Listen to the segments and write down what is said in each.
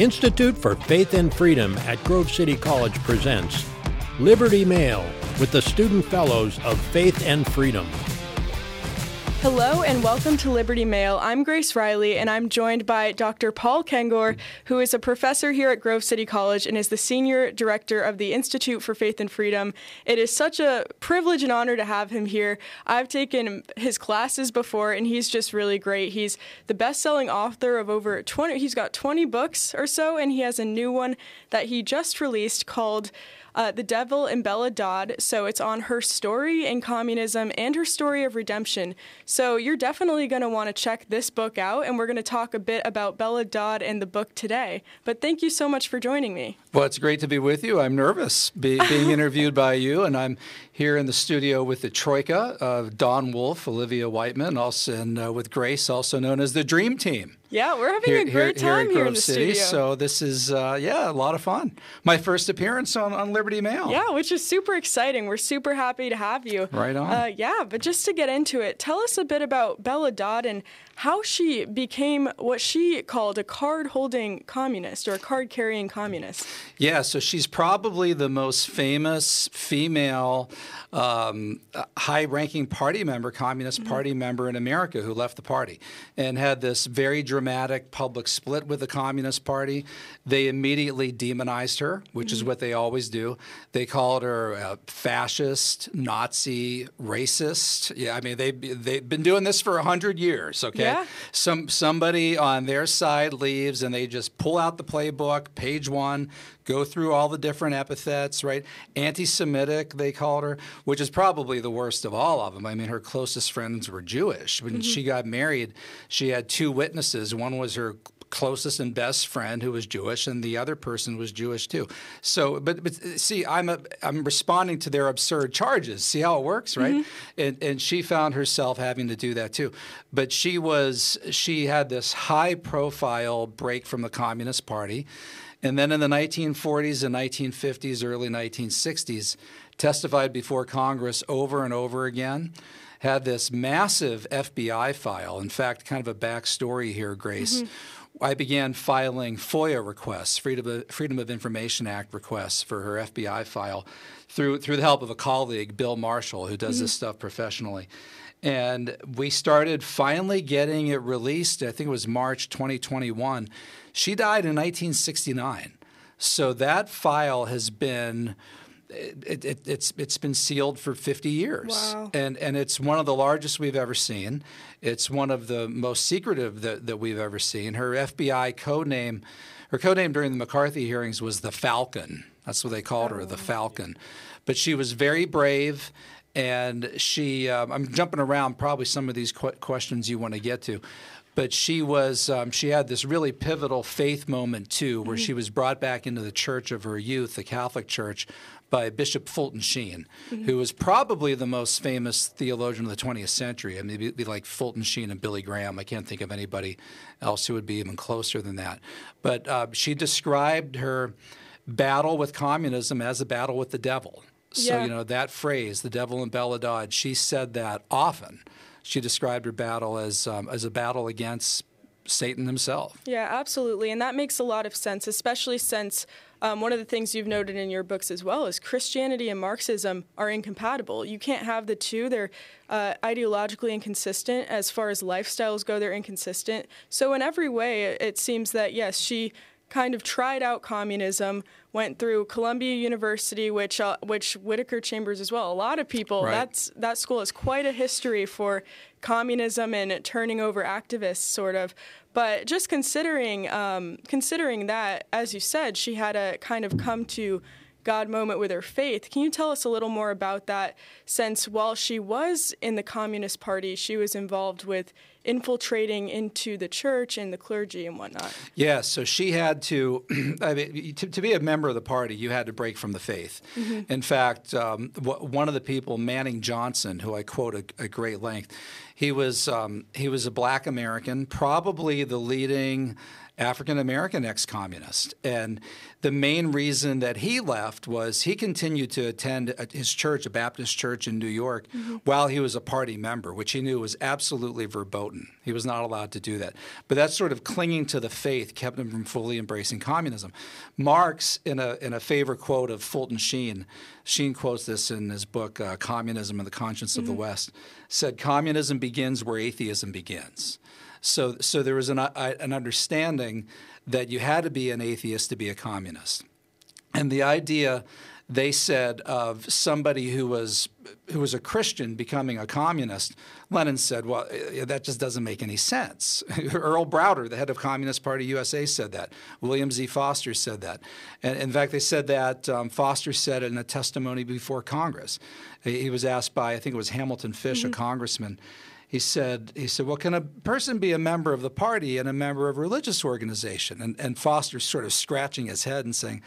Institute for Faith and Freedom at Grove City College presents Liberty Mail with the student fellows of Faith and Freedom. Hello and welcome to Liberty Mail. I'm Grace Riley and I'm joined by Dr. Paul Kengor, who is a professor here at Grove City College and is the senior director of the Institute for Faith and Freedom. It is such a privilege and honor to have him here. I've taken his classes before and he's just really great. He's the best-selling author of over 20 he's got 20 books or so and he has a new one that he just released called uh, The Devil and Bella Dodd. So it's on her story in communism and her story of redemption. So you're definitely going to want to check this book out, and we're going to talk a bit about Bella Dodd and the book today. But thank you so much for joining me. Well, it's great to be with you. I'm nervous be, being interviewed by you, and I'm here in the studio with the Troika of Don Wolf, Olivia Whiteman, also and uh, with Grace, also known as the Dream Team. Yeah, we're having here, a great here, time here, here in the City, studio. So this is uh, yeah, a lot of fun. My first appearance on, on Liberty Mail. Yeah, which is super exciting. We're super happy to have you. Right on. Uh, yeah, but just to get into it, tell us a bit about Bella Dodd and how she became what she called a card-holding communist or a card-carrying communist. Yeah, so she's probably the most famous female um, high-ranking party member, Communist mm-hmm. Party member in America, who left the party and had this very dramatic public split with the Communist Party. They immediately demonized her, which mm-hmm. is what they always do. They called her fascist, Nazi, racist. Yeah, I mean they they've been doing this for hundred years. Okay, yeah. Some somebody on their side leaves and they just pull out the playbook, page one, go through all the different epithets, right? Anti-Semitic, they called her, which is probably the worst of all of them. I mean, her closest friends were Jewish. When mm-hmm. she got married, she had two witnesses. One was her closest and best friend who was Jewish, and the other person was Jewish too. So, but, but see, I'm a, I'm responding to their absurd charges. See how it works, right? Mm-hmm. And and she found herself having to do that too. But she was she had this high profile break from the Communist Party. And then in the 1940s and 1950s, early 1960s, testified before Congress over and over again. Had this massive FBI file. In fact, kind of a backstory here, Grace. Mm-hmm. I began filing FOIA requests, Freedom of, Freedom of Information Act requests for her FBI file through, through the help of a colleague, Bill Marshall, who does mm-hmm. this stuff professionally. And we started finally getting it released, I think it was March 2021. She died in 1969. So that file has been it, it, it's it's been sealed for 50 years, wow. and and it's one of the largest we've ever seen. It's one of the most secretive that, that we've ever seen. Her FBI code name, her code name during the McCarthy hearings was the Falcon. That's what they called oh. her, the oh. Falcon. But she was very brave, and she. Um, I'm jumping around probably some of these qu- questions you want to get to but she was um, she had this really pivotal faith moment too where mm-hmm. she was brought back into the church of her youth the catholic church by Bishop Fulton Sheen, mm-hmm. who was probably the most famous theologian of the 20th century. I mean, it'd be like Fulton Sheen and Billy Graham. I can't think of anybody else who would be even closer than that. But uh, she described her battle with communism as a battle with the devil. So, yeah. you know, that phrase, the devil and Bella Dodd, she said that often. She described her battle as, um, as a battle against Satan himself. Yeah, absolutely. And that makes a lot of sense, especially since um, one of the things you've noted in your books as well is Christianity and Marxism are incompatible. You can't have the two. They're uh, ideologically inconsistent. As far as lifestyles go, they're inconsistent. So, in every way, it seems that, yes, she kind of tried out communism, went through Columbia University, which uh, which Whittaker Chambers as well. A lot of people right. that's that school has quite a history for communism and turning over activists, sort of. But just considering um, considering that, as you said, she had a kind of come to God moment with her faith. Can you tell us a little more about that? Since while she was in the Communist Party, she was involved with infiltrating into the church and the clergy and whatnot. Yeah, so she had to, I mean, to, to, be a member of the party, you had to break from the faith. Mm-hmm. In fact, um, one of the people, Manning Johnson, who I quote at great length, he was um, he was a black American, probably the leading African American ex communist. And the main reason that he left was he continued to attend his church, a Baptist church in New York, mm-hmm. while he was a party member, which he knew was absolutely verboten. He was not allowed to do that. But that sort of clinging to the faith kept him from fully embracing communism. Marx, in a, in a favorite quote of Fulton Sheen, Sheen quotes this in his book, uh, Communism and the Conscience mm-hmm. of the mm-hmm. West, said, Communism begins where atheism begins. So, so there was an, uh, an understanding that you had to be an atheist to be a communist. And the idea they said of somebody who was who was a Christian becoming a communist, Lenin said, "Well, eh, that just doesn't make any sense." Earl Browder, the head of Communist Party USA, said that. William Z. Foster said that. And in fact, they said that um, Foster said in a testimony before Congress. He was asked by, I think it was Hamilton Fish, mm-hmm. a congressman he said, he said, well, can a person be a member of the party and a member of a religious organization? And, and Foster's sort of scratching his head and saying,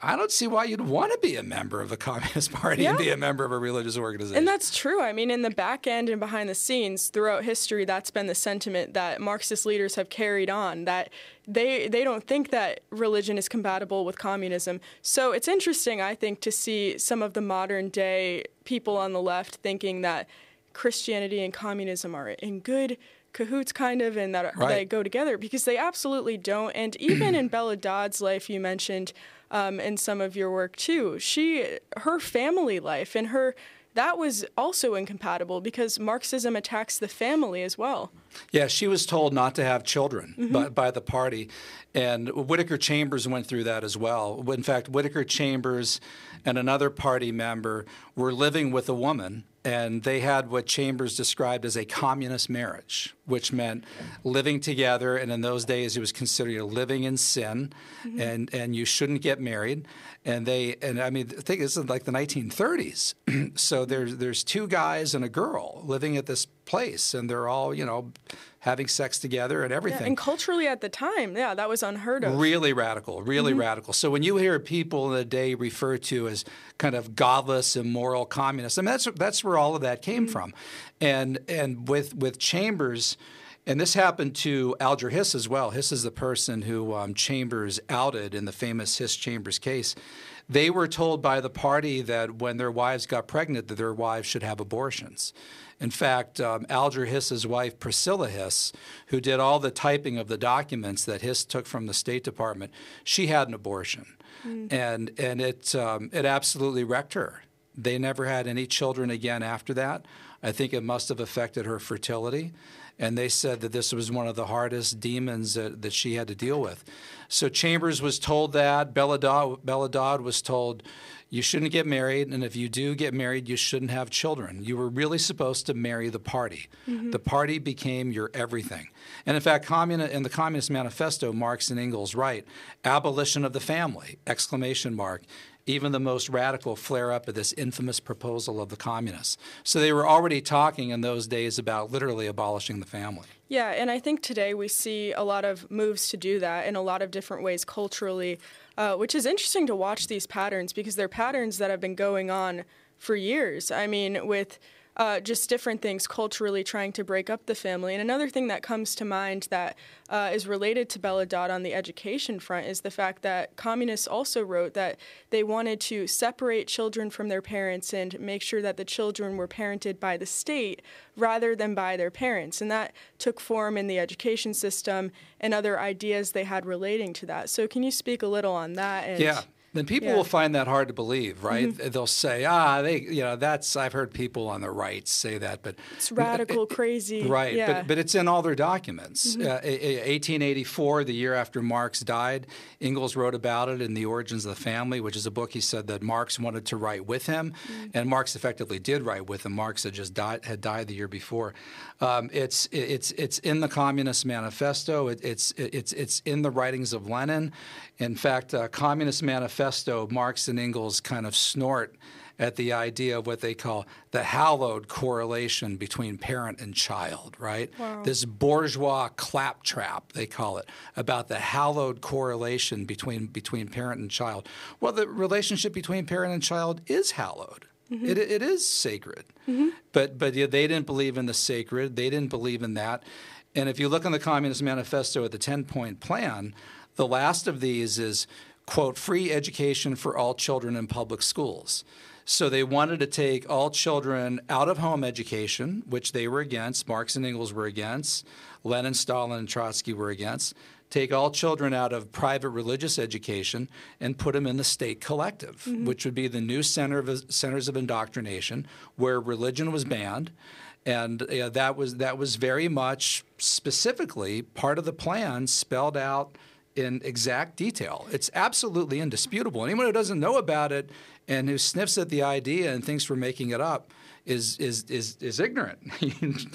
I don't see why you'd want to be a member of the Communist Party yeah. and be a member of a religious organization. And that's true. I mean, in the back end and behind the scenes, throughout history, that's been the sentiment that Marxist leaders have carried on. That they they don't think that religion is compatible with communism. So it's interesting, I think, to see some of the modern day people on the left thinking that Christianity and communism are in good cahoots kind of and that right. they go together because they absolutely don't and even in bella dodd's life you mentioned um, in some of your work too she her family life and her that was also incompatible because Marxism attacks the family as well. Yeah, she was told not to have children mm-hmm. by, by, the party. And Whittaker Chambers went through that as well. In fact, Whittaker Chambers and another party member were living with a woman and they had what Chambers described as a communist marriage, which meant living together. And in those days, it was considered living in sin, mm-hmm. and and you shouldn't get married. And they and I mean, I think this is like the 1930s. so there's there's two guys and a girl living at this place, and they're all you know having sex together and everything. Yeah, and culturally at the time, yeah, that was unheard of. Really radical, really mm-hmm. radical. So when you hear people in the day referred to as kind of godless, immoral communists, I mean that's that's where all of that came mm-hmm. from, and and with with Chambers. And this happened to Alger Hiss as well. Hiss is the person who um, Chambers outed in the famous Hiss Chambers case. They were told by the party that when their wives got pregnant, that their wives should have abortions. In fact, um, Alger Hiss's wife, Priscilla Hiss, who did all the typing of the documents that Hiss took from the State Department, she had an abortion. Mm. And, and it, um, it absolutely wrecked her. They never had any children again after that. I think it must have affected her fertility. And they said that this was one of the hardest demons that, that she had to deal with. So Chambers was told that. Bella Dodd, Bella Dodd was told, you shouldn't get married, and if you do get married, you shouldn't have children. You were really supposed to marry the party. Mm-hmm. The party became your everything. And in fact, communi- in the Communist Manifesto, Marx and Engels write, "Abolition of the family!" exclamation mark. Even the most radical flare up of this infamous proposal of the communists. So they were already talking in those days about literally abolishing the family. Yeah, and I think today we see a lot of moves to do that in a lot of different ways culturally uh, which is interesting to watch these patterns because they're patterns that have been going on for years. I mean, with uh, just different things culturally trying to break up the family. And another thing that comes to mind that uh, is related to Bella Dodd on the education front is the fact that communists also wrote that they wanted to separate children from their parents and make sure that the children were parented by the state rather than by their parents. And that took form in the education system and other ideas they had relating to that. So, can you speak a little on that? And yeah then people yeah. will find that hard to believe, right? Mm-hmm. They'll say, ah, they, you know, that's. I've heard people on the right say that, but it's radical, it, crazy, right? Yeah. But but it's in all their documents. Mm-hmm. Uh, 1884, the year after Marx died, Engels wrote about it in *The Origins of the Family*, which is a book he said that Marx wanted to write with him, mm-hmm. and Marx effectively did write with him. Marx had just died, had died the year before. Um, it's it's it's in the Communist Manifesto. It, it's it's it's in the writings of Lenin. In fact, uh, Communist Manifesto, Marx and Engels kind of snort at the idea of what they call the hallowed correlation between parent and child, right? Wow. This bourgeois claptrap, they call it, about the hallowed correlation between, between parent and child. Well, the relationship between parent and child is hallowed. Mm-hmm. It, it is sacred. Mm-hmm. But, but yeah, they didn't believe in the sacred, they didn't believe in that. And if you look on the Communist Manifesto at the 10 point plan, the last of these is, quote, free education for all children in public schools. So they wanted to take all children out of home education, which they were against, Marx and Engels were against, Lenin, Stalin, and Trotsky were against, take all children out of private religious education and put them in the state collective, mm-hmm. which would be the new center of, centers of indoctrination where religion was banned. And that was that was very much specifically part of the plan spelled out in exact detail. It's absolutely indisputable. Anyone who doesn't know about it and who sniffs at the idea and thinks we're making it up is is is, is ignorant.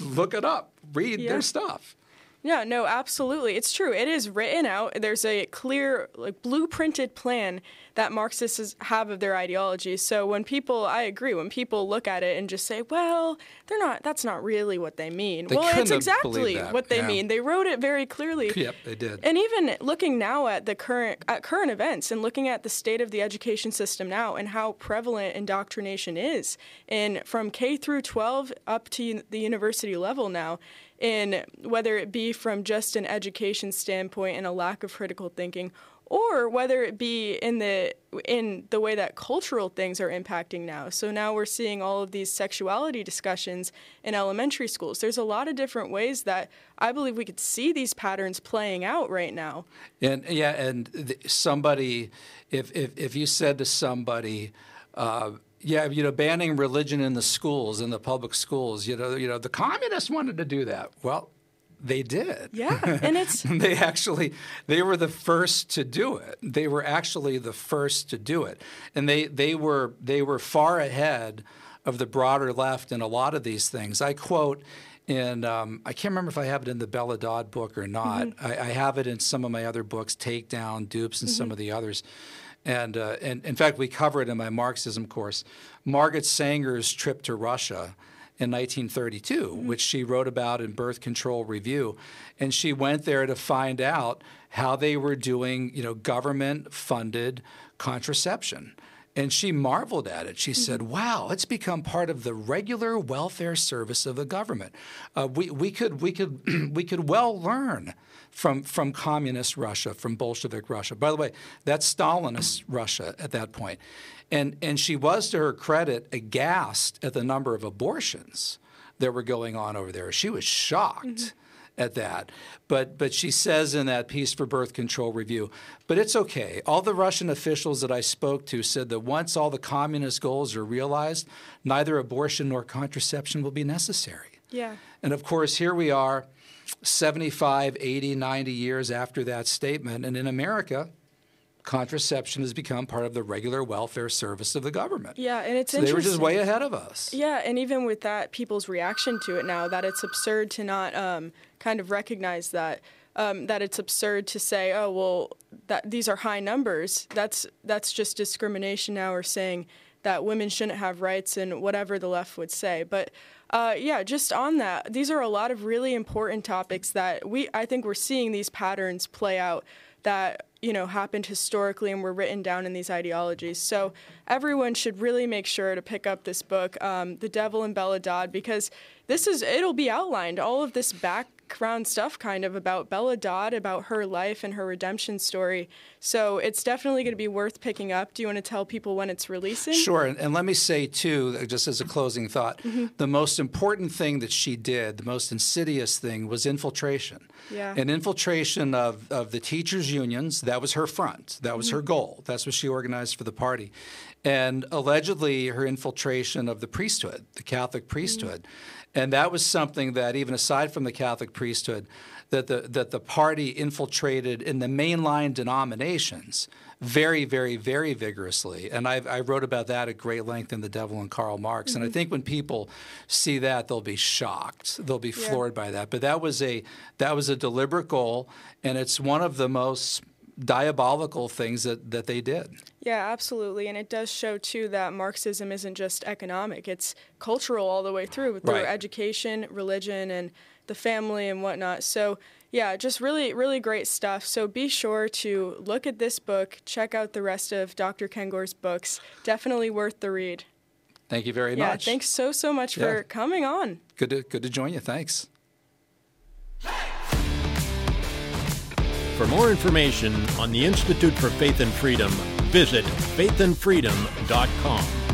Look it up. Read yeah. their stuff. Yeah, no, absolutely. It's true. It is written out. There's a clear, like, blueprinted plan that Marxists have of their ideology. So when people, I agree, when people look at it and just say, well, they're not, that's not really what they mean. They well, it's exactly what they yeah. mean. They wrote it very clearly. Yep, they did. And even looking now at the current, at current events and looking at the state of the education system now and how prevalent indoctrination is, and from K through 12 up to the university level now, in whether it be from just an education standpoint and a lack of critical thinking or whether it be in the in the way that cultural things are impacting now. So now we're seeing all of these sexuality discussions in elementary schools. There's a lot of different ways that I believe we could see these patterns playing out right now. And yeah, and somebody, if if if you said to somebody. Uh, yeah, you know, banning religion in the schools, in the public schools. You know, you know, the communists wanted to do that. Well, they did. Yeah, and it's they actually they were the first to do it. They were actually the first to do it, and they they were they were far ahead of the broader left in a lot of these things. I quote. In um, I can't remember if I have it in the Bella Dodd book or not. Mm-hmm. I, I, have it in some of my other books, Takedown, Dupes, and mm-hmm. some of the others. And, uh, and in fact, we cover it in my Marxism course. Margaret Sanger's trip to Russia in 1932, mm-hmm. which she wrote about in Birth Control Review. And she went there to find out how they were doing, you know, government funded contraception. And she marveled at it. She mm-hmm. said, "Wow, it's become part of the regular welfare service of the government. Uh, we, we could we could we could well learn from from communist Russia, from Bolshevik Russia. By the way, that's Stalinist Russia at that point. point, and and she was, to her credit, aghast at the number of abortions that were going on over there. She was shocked." Mm-hmm at that. But but she says in that piece for Birth Control Review, but it's okay. All the Russian officials that I spoke to said that once all the communist goals are realized, neither abortion nor contraception will be necessary. Yeah. And of course, here we are 75, 80, 90 years after that statement and in America, contraception has become part of the regular welfare service of the government. Yeah, and it's so they were just way ahead of us. Yeah, and even with that, people's reaction to it now that it's absurd to not um, kind of recognize that. Um, that it's absurd to say, oh well, that these are high numbers. That's that's just discrimination now, or saying that women shouldn't have rights and whatever the left would say. But uh, yeah, just on that, these are a lot of really important topics that we I think we're seeing these patterns play out that you know happened historically and were written down in these ideologies. So everyone should really make sure to pick up this book, um, "The Devil and Bella Dodd," because this is it'll be outlined all of this back background stuff kind of about Bella Dodd, about her life and her redemption story. So it's definitely going to be worth picking up. Do you want to tell people when it's releasing? Sure. And, and let me say, too, just as a closing thought, mm-hmm. the most important thing that she did, the most insidious thing, was infiltration. Yeah. An infiltration of, of the teachers' unions. That was her front, that was mm-hmm. her goal. That's what she organized for the party and allegedly her infiltration of the priesthood, the Catholic priesthood. Mm-hmm. And that was something that, even aside from the Catholic priesthood, that the, that the party infiltrated in the mainline denominations very, very, very vigorously. And I've, i wrote about that at great length in The Devil and Karl Marx. Mm-hmm. And I mm-hmm. think when people see that, they'll be shocked. They'll be floored yeah. by that. But that was a that was a deliberate goal, and it's one of the most diabolical things that, that they did. Yeah, absolutely. And it does show, too, that Marxism isn't just economic, it's cultural all the way through, through right. education, religion, and the family and whatnot. So, yeah, just really, really great stuff. So be sure to look at this book, check out the rest of Dr. Kengor's books. Definitely worth the read. Thank you very yeah, much. Thanks so, so much yeah. for coming on. Good to, good to join you. Thanks. Hey! For more information on the Institute for Faith and Freedom, visit faithandfreedom.com.